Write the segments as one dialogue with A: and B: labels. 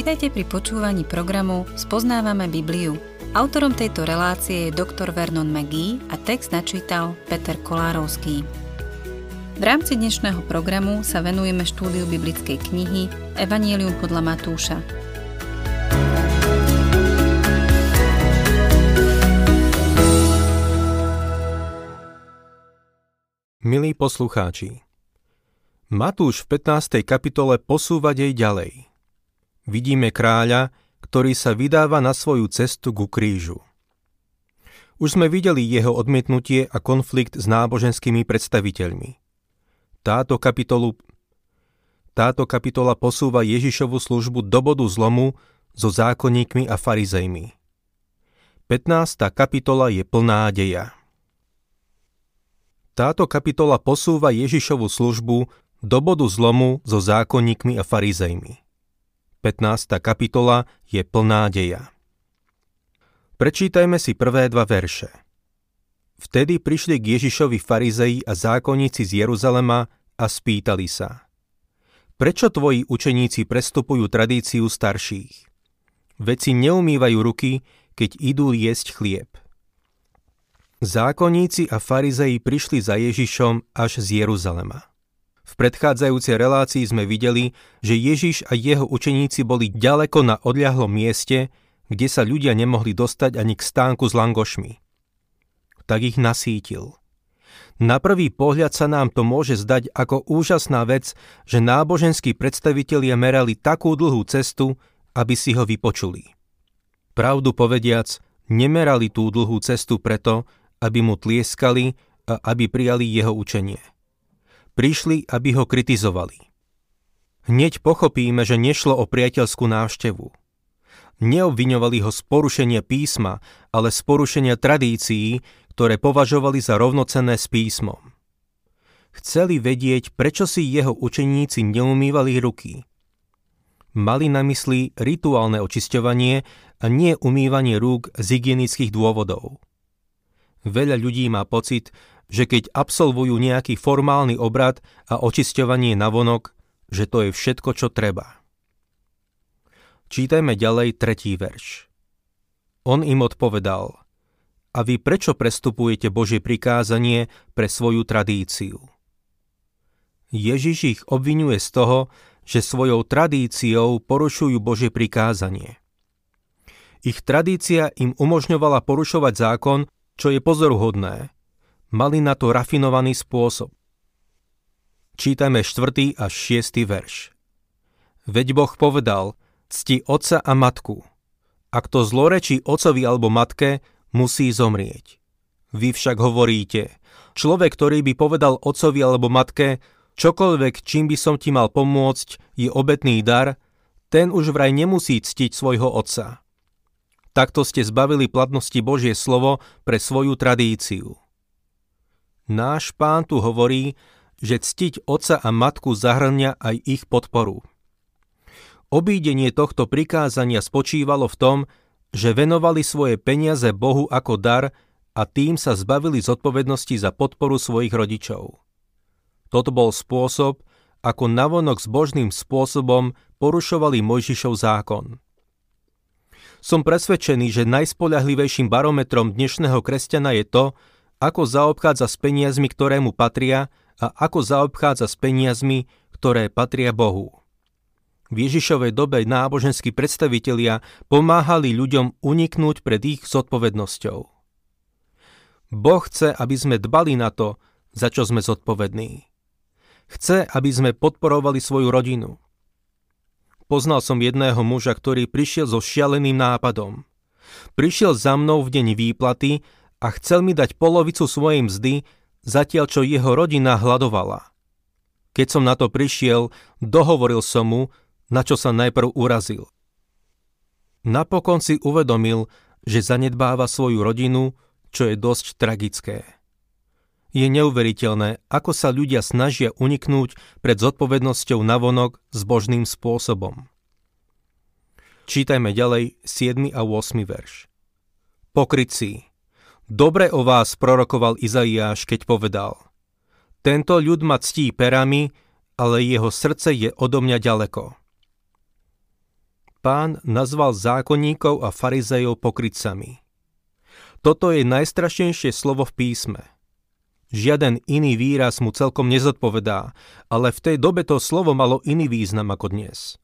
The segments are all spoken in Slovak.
A: Vitajte pri počúvaní programu Spoznávame Bibliu. Autorom tejto relácie je dr. Vernon McGee a text načítal Peter Kolárovský. V rámci dnešného programu sa venujeme štúdiu biblickej knihy Evangelium podľa Matúša.
B: Milí poslucháči, Matúš v 15. kapitole posúva jej ďalej – vidíme kráľa, ktorý sa vydáva na svoju cestu ku krížu. Už sme videli jeho odmietnutie a konflikt s náboženskými predstaviteľmi. Táto, kapitolu, táto kapitola posúva Ježišovu službu do bodu zlomu so zákonníkmi a farizejmi. 15. kapitola je plná deja. Táto kapitola posúva Ježišovu službu do bodu zlomu so zákonníkmi a farizejmi. 15. kapitola je plná deja. Prečítajme si prvé dva verše. Vtedy prišli k Ježišovi farizei a zákonníci z Jeruzalema a spýtali sa. Prečo tvoji učeníci prestupujú tradíciu starších? Veci neumývajú ruky, keď idú jesť chlieb. Zákonníci a farizei prišli za Ježišom až z Jeruzalema. V predchádzajúcej relácii sme videli, že Ježiš a jeho učeníci boli ďaleko na odľahlom mieste, kde sa ľudia nemohli dostať ani k stánku s langošmi. Tak ich nasítil. Na prvý pohľad sa nám to môže zdať ako úžasná vec, že náboženskí predstavitelia merali takú dlhú cestu, aby si ho vypočuli. Pravdu povediac, nemerali tú dlhú cestu preto, aby mu tlieskali a aby prijali jeho učenie prišli, aby ho kritizovali. Hneď pochopíme, že nešlo o priateľskú návštevu. Neobviňovali ho z porušenia písma, ale z porušenia tradícií, ktoré považovali za rovnocenné s písmom. Chceli vedieť, prečo si jeho učeníci neumývali ruky. Mali na mysli rituálne očisťovanie a nie umývanie rúk z hygienických dôvodov. Veľa ľudí má pocit, že keď absolvujú nejaký formálny obrad a očisťovanie navonok, že to je všetko, čo treba. Čítajme ďalej tretí verš. On im odpovedal, a vy prečo prestupujete Božie prikázanie pre svoju tradíciu? Ježiš ich obvinuje z toho, že svojou tradíciou porušujú Božie prikázanie. Ich tradícia im umožňovala porušovať zákon, čo je pozoruhodné, mali na to rafinovaný spôsob. Čítame 4. až 6. verš. Veď Boh povedal, cti otca a matku. Ak to zlorečí ocovi alebo matke, musí zomrieť. Vy však hovoríte, človek, ktorý by povedal ocovi alebo matke, čokoľvek, čím by som ti mal pomôcť, je obetný dar, ten už vraj nemusí ctiť svojho otca. Takto ste zbavili platnosti Božie slovo pre svoju tradíciu. Náš pán tu hovorí, že ctiť oca a matku zahrňa aj ich podporu. Obídenie tohto prikázania spočívalo v tom, že venovali svoje peniaze Bohu ako dar a tým sa zbavili zodpovednosti za podporu svojich rodičov. Toto bol spôsob, ako navonok s božným spôsobom porušovali Mojžišov zákon. Som presvedčený, že najspoľahlivejším barometrom dnešného kresťana je to, ako zaobchádza s peniazmi, ktoré mu patria a ako zaobchádza s peniazmi, ktoré patria Bohu. V Ježišovej dobe náboženskí predstavitelia pomáhali ľuďom uniknúť pred ich zodpovednosťou. Boh chce, aby sme dbali na to, za čo sme zodpovední. Chce, aby sme podporovali svoju rodinu. Poznal som jedného muža, ktorý prišiel so šialeným nápadom. Prišiel za mnou v deň výplaty a chcel mi dať polovicu svojej mzdy, zatiaľ čo jeho rodina hľadovala. Keď som na to prišiel, dohovoril som mu, na čo sa najprv urazil. Napokon si uvedomil, že zanedbáva svoju rodinu, čo je dosť tragické. Je neuveriteľné, ako sa ľudia snažia uniknúť pred zodpovednosťou navonok s božným spôsobom. Čítajme ďalej 7. a 8. verš. Pokrytci, Dobre o vás prorokoval Izaiáš, keď povedal Tento ľud ma ctí perami, ale jeho srdce je odo mňa ďaleko. Pán nazval zákonníkov a farizejov pokrytcami. Toto je najstrašnejšie slovo v písme. Žiaden iný výraz mu celkom nezodpovedá, ale v tej dobe to slovo malo iný význam ako dnes.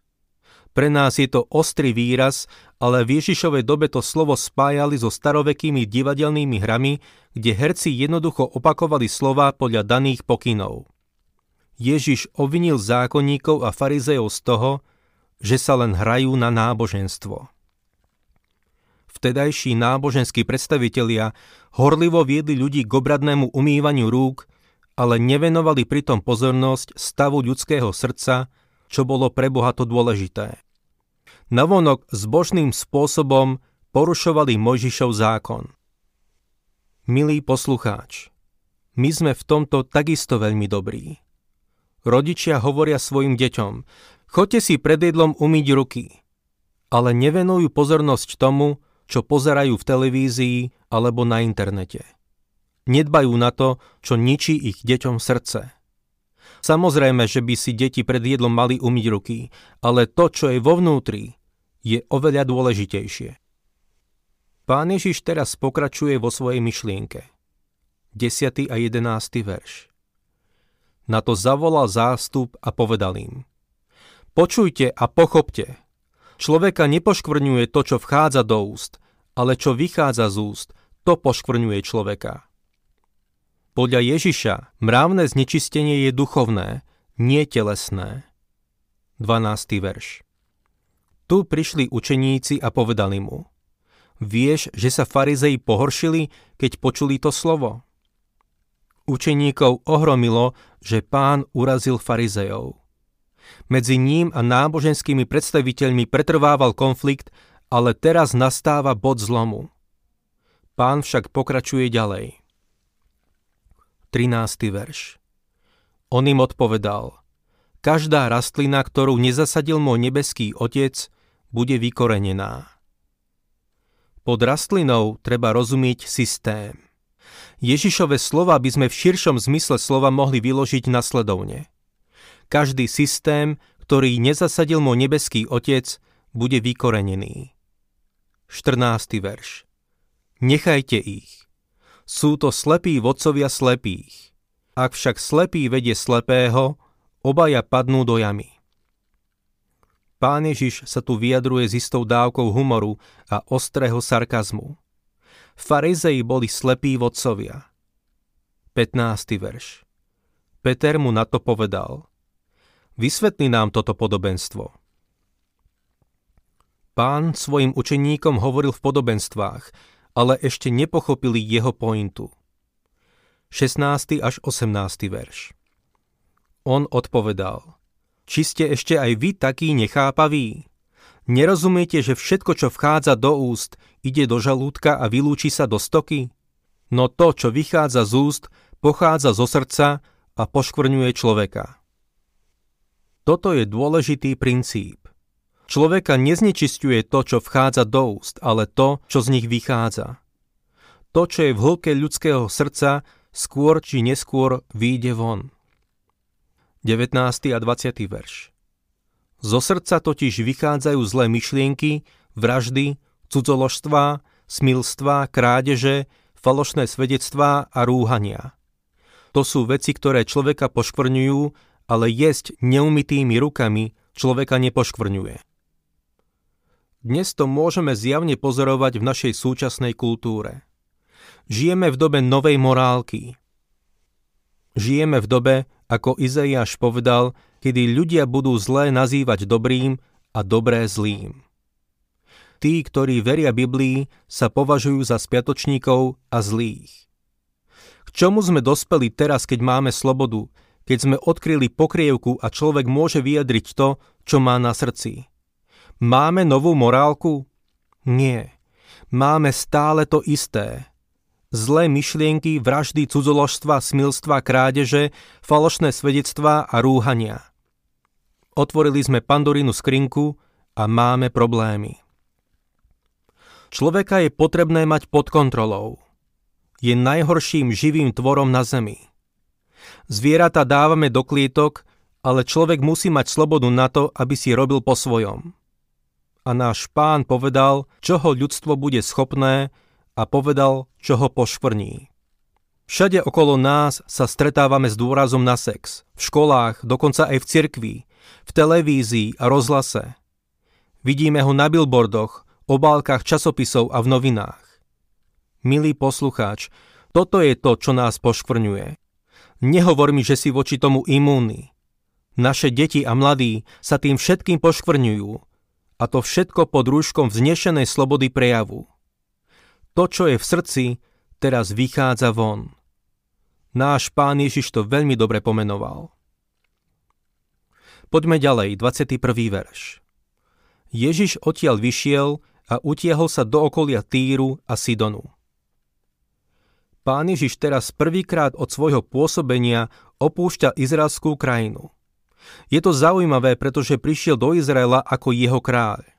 B: Pre nás je to ostrý výraz, ale v Ježišovej dobe to slovo spájali so starovekými divadelnými hrami, kde herci jednoducho opakovali slova podľa daných pokynov. Ježiš obvinil zákonníkov a farizejov z toho, že sa len hrajú na náboženstvo. Vtedajší náboženskí predstavitelia horlivo viedli ľudí k obradnému umývaniu rúk, ale nevenovali pritom pozornosť stavu ľudského srdca, čo bolo pre Boha to dôležité. Navonok zbožným spôsobom porušovali Mojžišov zákon. Milý poslucháč, my sme v tomto takisto veľmi dobrí. Rodičia hovoria svojim deťom, chodte si pred jedlom umyť ruky, ale nevenujú pozornosť tomu, čo pozerajú v televízii alebo na internete. Nedbajú na to, čo ničí ich deťom srdce. Samozrejme, že by si deti pred jedlom mali umyť ruky, ale to, čo je vo vnútri, je oveľa dôležitejšie. Pán Ježiš teraz pokračuje vo svojej myšlienke. 10. a 11. verš. Na to zavolal zástup a povedal im. Počujte a pochopte, Človeka nepoškvrňuje to, čo vchádza do úst, ale čo vychádza z úst, to poškvrňuje človeka. Podľa Ježiša mravné znečistenie je duchovné, nie telesné. 12. verš Tu prišli učeníci a povedali mu Vieš, že sa farizei pohoršili, keď počuli to slovo? Učeníkov ohromilo, že pán urazil farizejov. Medzi ním a náboženskými predstaviteľmi pretrvával konflikt, ale teraz nastáva bod zlomu. Pán však pokračuje ďalej. 13. verš On im odpovedal, každá rastlina, ktorú nezasadil môj nebeský otec, bude vykorenená. Pod rastlinou treba rozumieť systém. Ježišove slova by sme v širšom zmysle slova mohli vyložiť nasledovne – každý systém, ktorý nezasadil môj nebeský Otec, bude vykorenený. 14. verš Nechajte ich. Sú to slepí vodcovia slepých. Ak však slepý vedie slepého, obaja padnú do jamy. Pán Ježiš sa tu vyjadruje s istou dávkou humoru a ostrého sarkazmu. Farizei boli slepí vodcovia. 15. verš Peter mu na to povedal – Vysvetli nám toto podobenstvo. Pán svojim učeníkom hovoril v podobenstvách, ale ešte nepochopili jeho pointu. 16. až 18. verš On odpovedal, či ste ešte aj vy takí nechápaví? Nerozumiete, že všetko, čo vchádza do úst, ide do žalúdka a vylúči sa do stoky? No to, čo vychádza z úst, pochádza zo srdca a poškvrňuje človeka. Toto je dôležitý princíp. Človeka neznečisťuje to, čo vchádza do úst, ale to, čo z nich vychádza. To, čo je v hĺbke ľudského srdca, skôr či neskôr výjde von. 19. a 20. verš Zo srdca totiž vychádzajú zlé myšlienky, vraždy, cudzoložstvá, smilstvá, krádeže, falošné svedectvá a rúhania. To sú veci, ktoré človeka poškvrňujú ale jesť neumytými rukami človeka nepoškvrňuje. Dnes to môžeme zjavne pozorovať v našej súčasnej kultúre. Žijeme v dobe novej morálky. Žijeme v dobe, ako Izaiáš povedal, kedy ľudia budú zlé nazývať dobrým a dobré zlým. Tí, ktorí veria Biblii, sa považujú za spiatočníkov a zlých. K čomu sme dospeli teraz, keď máme slobodu, keď sme odkryli pokrievku a človek môže vyjadriť to, čo má na srdci. Máme novú morálku? Nie. Máme stále to isté. Zlé myšlienky, vraždy, cudzoložstva, smilstva, krádeže, falošné svedectvá a rúhania. Otvorili sme Pandorínu skrinku a máme problémy. Človeka je potrebné mať pod kontrolou. Je najhorším živým tvorom na Zemi. Zvieratá dávame do klietok, ale človek musí mať slobodu na to, aby si robil po svojom. a náš pán povedal, čo ho ľudstvo bude schopné a povedal, čo ho poškvrní. Všade okolo nás sa stretávame s dôrazom na sex. V školách, dokonca aj v cirkvi, v televízii a rozhlase. Vidíme ho na billboardoch, obálkach časopisov a v novinách. Milý poslucháč, toto je to, čo nás poškvrňuje. Nehovor mi, že si voči tomu imúnny. Naše deti a mladí sa tým všetkým poškvrňujú. A to všetko pod rúškom vznešenej slobody prejavu. To, čo je v srdci, teraz vychádza von. Náš pán Ježiš to veľmi dobre pomenoval. Poďme ďalej, 21. verš. Ježiš odtiaľ vyšiel a utiehol sa do okolia Týru a Sidonu. Pán Ježiš teraz prvýkrát od svojho pôsobenia opúšťa izraelskú krajinu. Je to zaujímavé, pretože prišiel do Izraela ako jeho kráľ.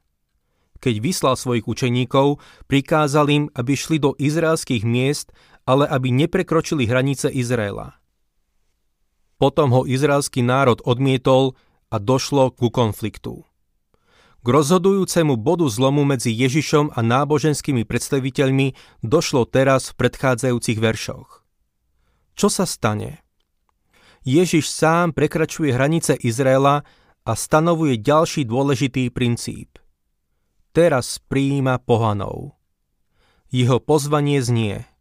B: Keď vyslal svojich učeníkov, prikázal im, aby šli do izraelských miest ale aby neprekročili hranice Izraela. Potom ho izraelský národ odmietol a došlo ku konfliktu. K rozhodujúcemu bodu zlomu medzi Ježišom a náboženskými predstaviteľmi došlo teraz v predchádzajúcich veršoch. Čo sa stane? Ježiš sám prekračuje hranice Izraela a stanovuje ďalší dôležitý princíp. Teraz prijíma pohanov. Jeho pozvanie znie –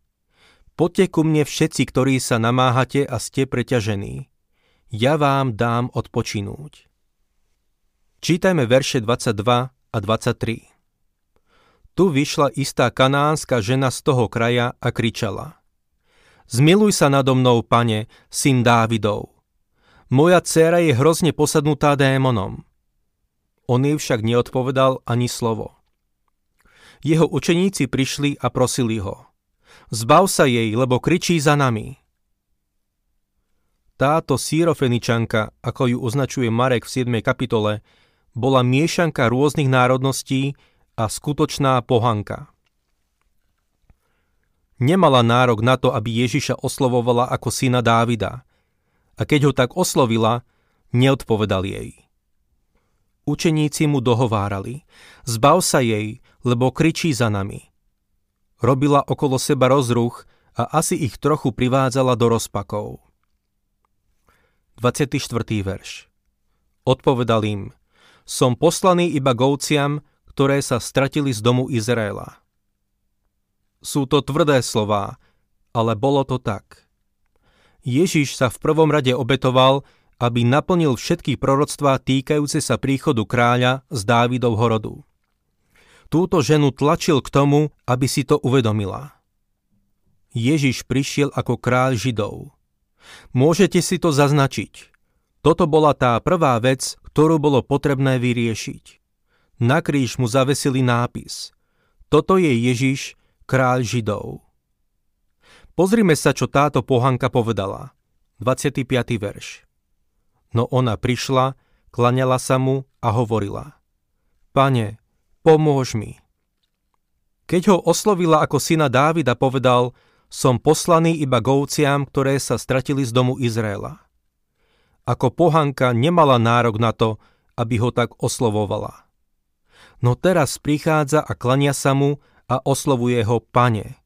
B: Poďte ku mne všetci, ktorí sa namáhate a ste preťažení. Ja vám dám odpočinúť. Čítajme verše 22 a 23. Tu vyšla istá kanánska žena z toho kraja a kričala. Zmiluj sa nado mnou, pane, syn Dávidov. Moja dcéra je hrozne posadnutá démonom. On jej však neodpovedal ani slovo. Jeho učeníci prišli a prosili ho. Zbav sa jej, lebo kričí za nami. Táto sírofeničanka, ako ju označuje Marek v 7. kapitole, bola miešanka rôznych národností a skutočná pohanka. Nemala nárok na to, aby Ježiša oslovovala ako syna Dávida. A keď ho tak oslovila, neodpovedal jej. Učeníci mu dohovárali, zbav sa jej, lebo kričí za nami robila okolo seba rozruch a asi ich trochu privádzala do rozpakov. 24. verš Odpovedal im, som poslaný iba govciam, ktoré sa stratili z domu Izraela. Sú to tvrdé slová, ale bolo to tak. Ježiš sa v prvom rade obetoval, aby naplnil všetky proroctvá týkajúce sa príchodu kráľa z Dávidov horodu túto ženu tlačil k tomu, aby si to uvedomila. Ježiš prišiel ako kráľ Židov. Môžete si to zaznačiť. Toto bola tá prvá vec, ktorú bolo potrebné vyriešiť. Na kríž mu zavesili nápis. Toto je Ježiš, kráľ Židov. Pozrime sa, čo táto pohanka povedala. 25. verš. No ona prišla, klaňala sa mu a hovorila. Pane, pomôž mi. Keď ho oslovila ako syna Dávida, povedal, som poslaný iba govciam, ktoré sa stratili z domu Izraela. Ako pohanka nemala nárok na to, aby ho tak oslovovala. No teraz prichádza a klania sa mu a oslovuje ho pane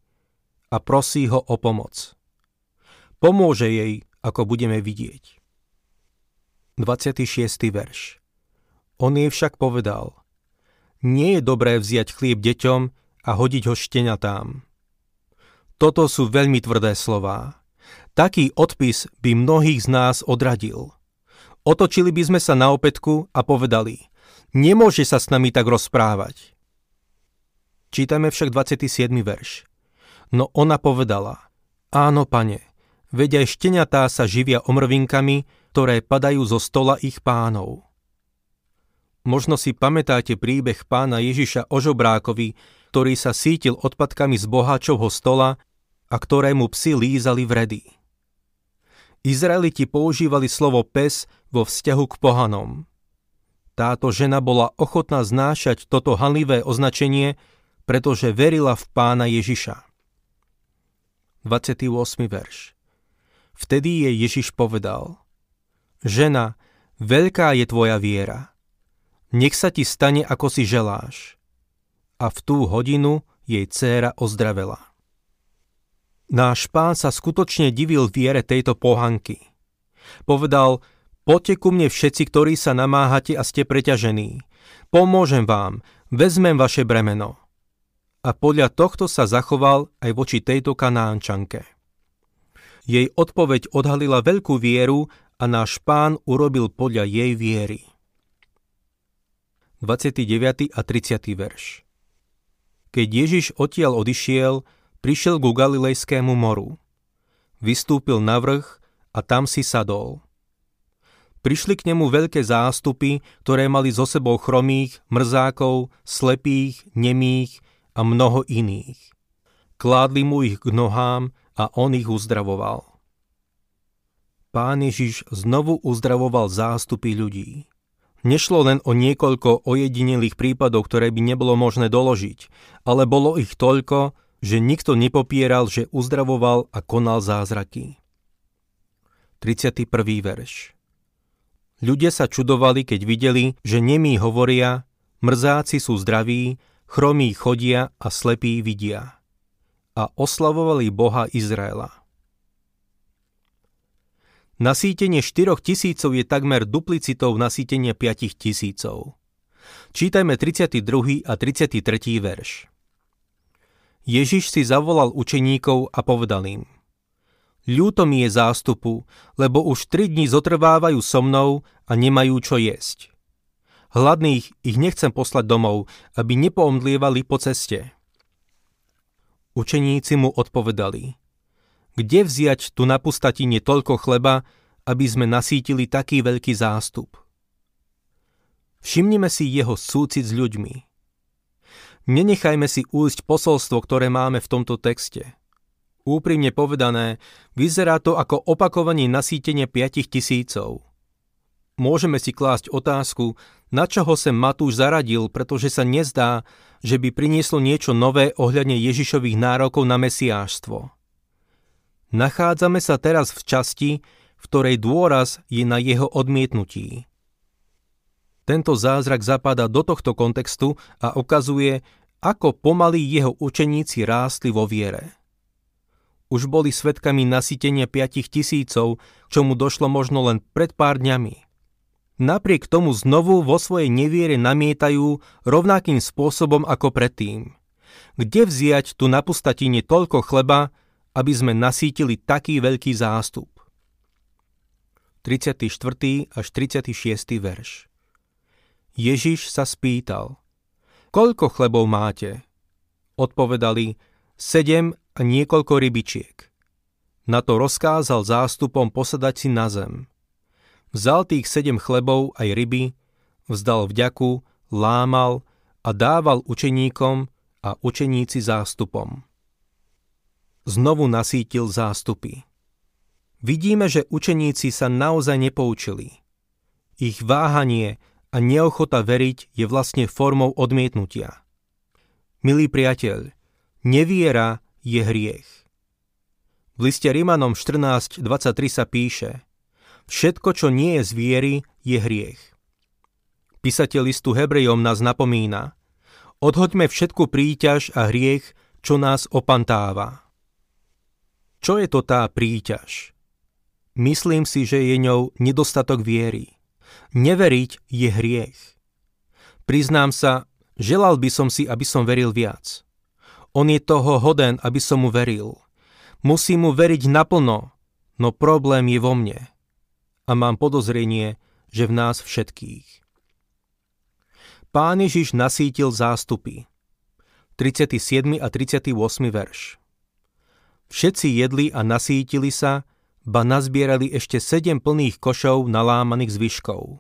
B: a prosí ho o pomoc. Pomôže jej, ako budeme vidieť. 26. verš On jej však povedal, nie je dobré vziať chlieb deťom a hodiť ho šteniatám. Toto sú veľmi tvrdé slová. Taký odpis by mnohých z nás odradil. Otočili by sme sa na opätku a povedali, nemôže sa s nami tak rozprávať. Čítame však 27. verš. No ona povedala, áno pane, veď aj šteniatá sa živia omrvinkami, ktoré padajú zo stola ich pánov. Možno si pamätáte príbeh pána Ježiša o žobrákovi, ktorý sa sítil odpadkami z boháčovho stola a ktorému psi lízali vredy. Izraeliti používali slovo pes vo vzťahu k pohanom. Táto žena bola ochotná znášať toto hanlivé označenie, pretože verila v pána Ježiša. 28. verš Vtedy jej Ježiš povedal Žena, veľká je tvoja viera nech sa ti stane, ako si želáš. A v tú hodinu jej dcéra ozdravela. Náš pán sa skutočne divil viere tejto pohanky. Povedal, poďte ku mne všetci, ktorí sa namáhate a ste preťažení. Pomôžem vám, vezmem vaše bremeno. A podľa tohto sa zachoval aj voči tejto kanánčanke. Jej odpoveď odhalila veľkú vieru a náš pán urobil podľa jej viery. 29. a 30. verš Keď Ježiš odtiaľ odišiel, prišiel ku Galilejskému moru. Vystúpil na vrch a tam si sadol. Prišli k nemu veľké zástupy, ktoré mali zo sebou chromých, mrzákov, slepých, nemých a mnoho iných. Kládli mu ich k nohám a on ich uzdravoval. Pán Ježiš znovu uzdravoval zástupy ľudí. Nešlo len o niekoľko ojedinelých prípadov, ktoré by nebolo možné doložiť, ale bolo ich toľko, že nikto nepopieral, že uzdravoval a konal zázraky. 31. verš Ľudia sa čudovali, keď videli, že nemí hovoria, mrzáci sú zdraví, chromí chodia a slepí vidia. A oslavovali Boha Izraela. Nasýtenie 4 tisícov je takmer duplicitou nasýtenia 5 tisícov. Čítajme 32. a 33. verš. Ježiš si zavolal učeníkov a povedal im Ľúto mi je zástupu, lebo už tri dní zotrvávajú so mnou a nemajú čo jesť. Hladných ich nechcem poslať domov, aby nepoomdlievali po ceste. Učeníci mu odpovedali Kde vziať tu na pustatine toľko chleba, aby sme nasítili taký veľký zástup? Všimnime si jeho súcit s ľuďmi – Nenechajme si újsť posolstvo, ktoré máme v tomto texte. Úprimne povedané, vyzerá to ako opakovanie nasýtenia 5 tisícov. Môžeme si klásť otázku, na čo ho sem Matúš zaradil, pretože sa nezdá, že by prinieslo niečo nové ohľadne Ježišových nárokov na mesiáštvo. Nachádzame sa teraz v časti, v ktorej dôraz je na jeho odmietnutí. Tento zázrak zapadá do tohto kontextu a ukazuje, ako pomaly jeho učeníci rástli vo viere. Už boli svetkami nasytenia piatich tisícov, čomu došlo možno len pred pár dňami. Napriek tomu znovu vo svojej neviere namietajú rovnakým spôsobom ako predtým. Kde vziať tu na pustatine toľko chleba, aby sme nasítili taký veľký zástup? 34. až 36. verš Ježiš sa spýtal – Koľko chlebov máte? Odpovedali, sedem a niekoľko rybičiek. Na to rozkázal zástupom posadať si na zem. Vzal tých sedem chlebov aj ryby, vzdal vďaku, lámal a dával učeníkom a učeníci zástupom. Znovu nasítil zástupy. Vidíme, že učeníci sa naozaj nepoučili. Ich váhanie a neochota veriť je vlastne formou odmietnutia. Milý priateľ, neviera je hriech. V liste Rimanom 14.23 sa píše Všetko, čo nie je z viery, je hriech. Písateľ listu Hebrejom nás napomína Odhoďme všetku príťaž a hriech, čo nás opantáva. Čo je to tá príťaž? Myslím si, že je ňou nedostatok viery. Neveriť je hriech. Priznám sa, želal by som si, aby som veril viac. On je toho hoden, aby som mu veril. Musím mu veriť naplno, no problém je vo mne. A mám podozrenie, že v nás všetkých. Pán Ježiš nasítil zástupy. 37. a 38. verš. Všetci jedli a nasítili sa ba nazbierali ešte sedem plných košov nalámaných zvyškov.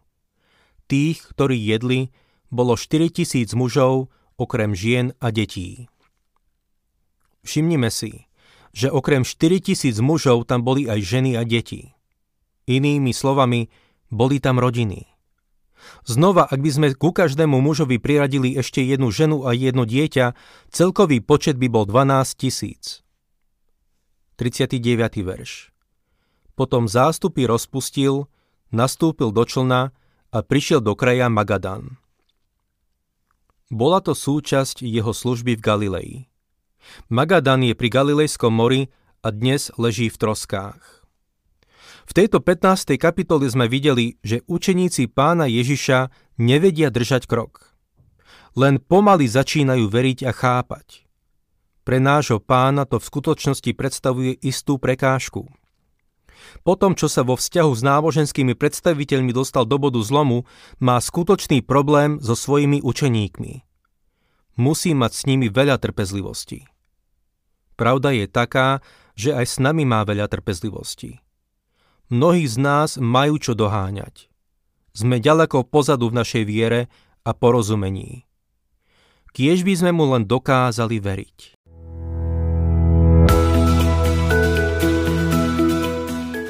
B: Tých, ktorí jedli, bolo 4 tisíc mužov, okrem žien a detí. Všimnime si, že okrem 4 tisíc mužov tam boli aj ženy a deti. Inými slovami, boli tam rodiny. Znova, ak by sme ku každému mužovi priradili ešte jednu ženu a jedno dieťa, celkový počet by bol 12 tisíc. 39. verš potom zástupy rozpustil, nastúpil do člna a prišiel do kraja Magadan. Bola to súčasť jeho služby v Galilei. Magadan je pri Galilejskom mori a dnes leží v troskách. V tejto 15. kapitole sme videli, že učeníci pána Ježiša nevedia držať krok. Len pomaly začínajú veriť a chápať. Pre nášho pána to v skutočnosti predstavuje istú prekážku. Po tom, čo sa vo vzťahu s náboženskými predstaviteľmi dostal do bodu zlomu, má skutočný problém so svojimi učeníkmi. Musí mať s nimi veľa trpezlivosti. Pravda je taká, že aj s nami má veľa trpezlivosti. Mnohí z nás majú čo doháňať. Sme ďaleko pozadu v našej viere a porozumení. Kiež by sme mu len dokázali veriť.